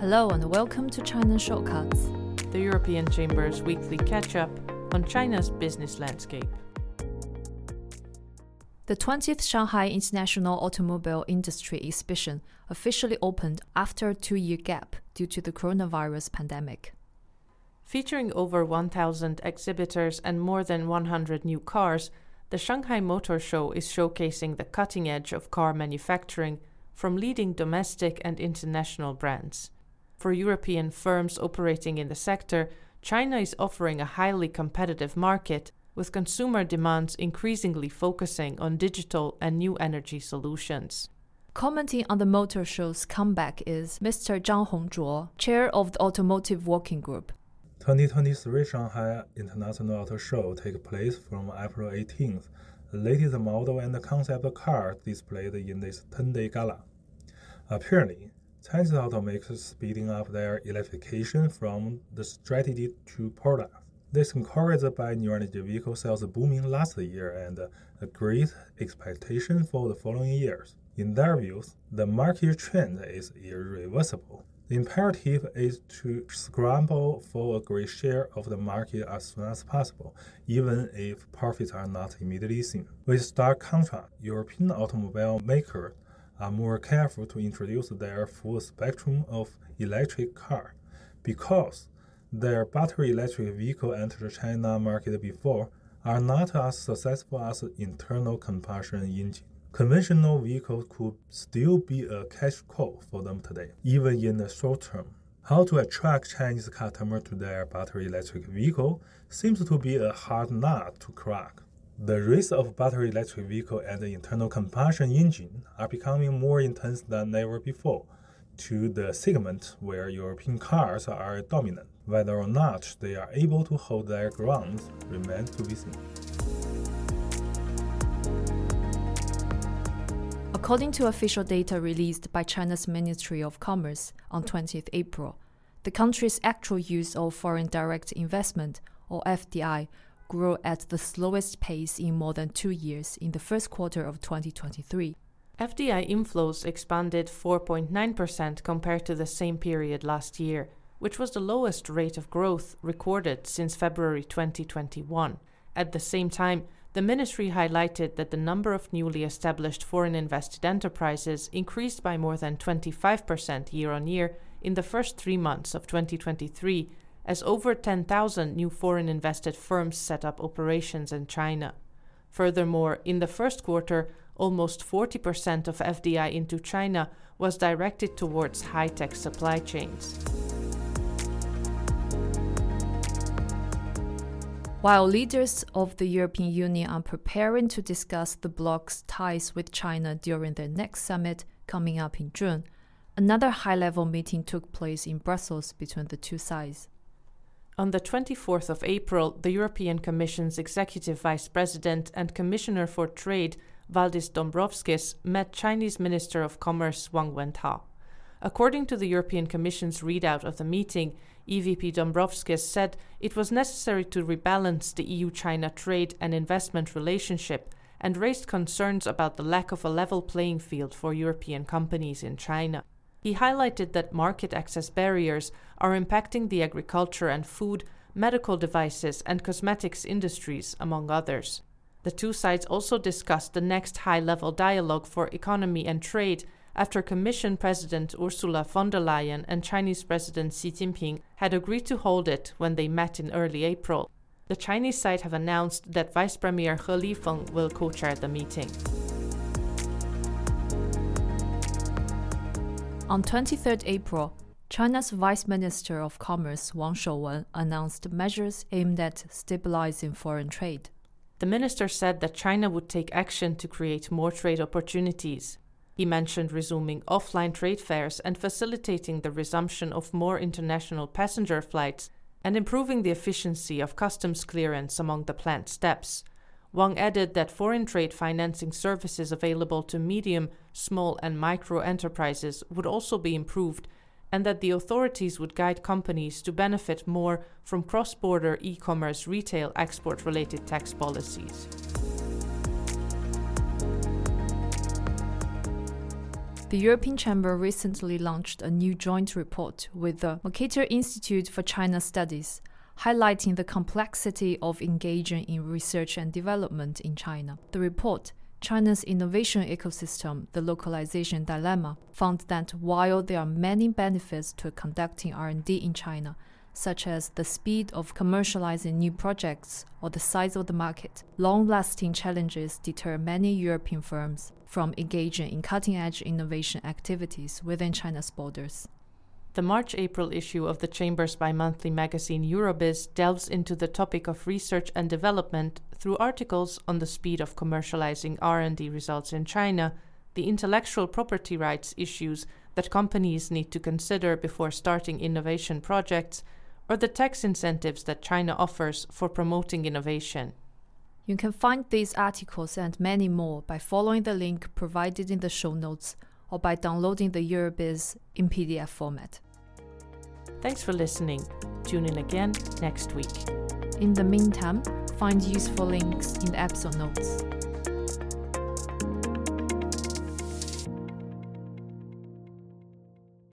Hello and welcome to China Shortcuts, the European Chamber's weekly catch up on China's business landscape. The 20th Shanghai International Automobile Industry Exhibition officially opened after a two year gap due to the coronavirus pandemic. Featuring over 1,000 exhibitors and more than 100 new cars, the Shanghai Motor Show is showcasing the cutting edge of car manufacturing from leading domestic and international brands. For European firms operating in the sector, China is offering a highly competitive market, with consumer demands increasingly focusing on digital and new energy solutions. Commenting on the motor show's comeback is Mr. Zhang Hongzhuo, chair of the Automotive Working Group. 2023 Shanghai International Auto Show takes place from April 18th. The latest model and concept car displayed in this 10-day gala. Apparently, Chinese automakers speeding up their electrification from the strategy to product. This encouraged by new energy vehicle sales booming last year and a great expectation for the following years. In their views, the market trend is irreversible. The imperative is to scramble for a great share of the market as soon as possible, even if profits are not immediately seen. With stark contrast, European automobile makers are more careful to introduce their full spectrum of electric car because their battery electric vehicle entered China market before are not as successful as internal combustion engine. Conventional vehicles could still be a cash cow for them today, even in the short term. How to attract Chinese customers to their battery electric vehicle seems to be a hard nut to crack. The race of battery electric vehicle and the internal combustion engine are becoming more intense than ever before to the segment where European cars are dominant. Whether or not they are able to hold their ground remains to be seen. According to official data released by China's Ministry of Commerce on 20th April, the country's actual use of foreign direct investment, or FDI, grew at the slowest pace in more than two years in the first quarter of 2023. FDI inflows expanded 4.9% compared to the same period last year, which was the lowest rate of growth recorded since February 2021. At the same time, the ministry highlighted that the number of newly established foreign invested enterprises increased by more than 25% year on year in the first three months of 2023 as over 10,000 new foreign invested firms set up operations in China. Furthermore, in the first quarter, almost 40% of FDI into China was directed towards high tech supply chains. While leaders of the European Union are preparing to discuss the bloc's ties with China during their next summit coming up in June, another high level meeting took place in Brussels between the two sides. On the 24th of April, the European Commission's Executive Vice President and Commissioner for Trade, Valdis Dombrovskis, met Chinese Minister of Commerce Wang Wentao. According to the European Commission's readout of the meeting, EVP Dombrovskis said it was necessary to rebalance the EU China trade and investment relationship and raised concerns about the lack of a level playing field for European companies in China. He highlighted that market access barriers are impacting the agriculture and food, medical devices, and cosmetics industries, among others. The two sides also discussed the next high level dialogue for economy and trade after Commission President Ursula von der Leyen and Chinese President Xi Jinping had agreed to hold it when they met in early April. The Chinese side have announced that Vice Premier He Lifeng will co chair the meeting. On 23 April, China's Vice Minister of Commerce Wang Shouwen announced measures aimed at stabilizing foreign trade. The minister said that China would take action to create more trade opportunities. He mentioned resuming offline trade fairs and facilitating the resumption of more international passenger flights and improving the efficiency of customs clearance among the planned steps. Wang added that foreign trade financing services available to medium, small, and micro enterprises would also be improved, and that the authorities would guide companies to benefit more from cross border e commerce retail export related tax policies. The European Chamber recently launched a new joint report with the Mercator Institute for China Studies, highlighting the complexity of engaging in research and development in China. The report China's innovation ecosystem, the localization dilemma, found that while there are many benefits to conducting R&D in China, such as the speed of commercializing new projects or the size of the market, long-lasting challenges deter many European firms from engaging in cutting-edge innovation activities within China's borders. The March April issue of the Chamber's bi monthly magazine Eurobiz delves into the topic of research and development through articles on the speed of commercializing R&D results in China, the intellectual property rights issues that companies need to consider before starting innovation projects, or the tax incentives that China offers for promoting innovation. You can find these articles and many more by following the link provided in the show notes or by downloading the Eurobiz in PDF format. Thanks for listening. Tune in again next week. In the meantime, find useful links in the episode notes.